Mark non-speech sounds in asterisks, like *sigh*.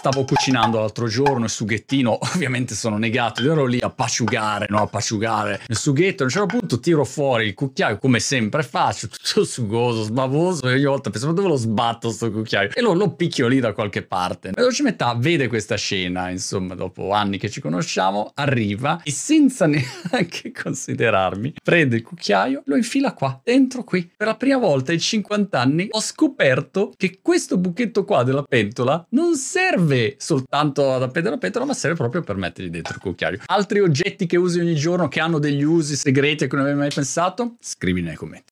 Stavo cucinando l'altro giorno il sughettino, *laughs* ovviamente sono negato, ero lì a paciugare, no? A paciugare il sughetto. A un certo punto tiro fuori il cucchiaio, come sempre faccio, tutto sugoso, sbavoso, e ogni volta penso, ma dove lo sbatto sto cucchiaio? E lo, lo picchio lì da qualche parte. Veloce metà vede questa scena, insomma, dopo anni che ci conosciamo, arriva e senza *laughs* neanche considerarmi, prende il cucchiaio, lo infila qua, dentro qui. Per la prima volta in 50 anni ho scoperto che questo buchetto qua della pentola non serve serve soltanto ad appendere la pentola, ma serve proprio per mettergli dentro il cucchiaio. Altri oggetti che usi ogni giorno che hanno degli usi segreti a cui non avevi mai pensato? Scrivi nei commenti.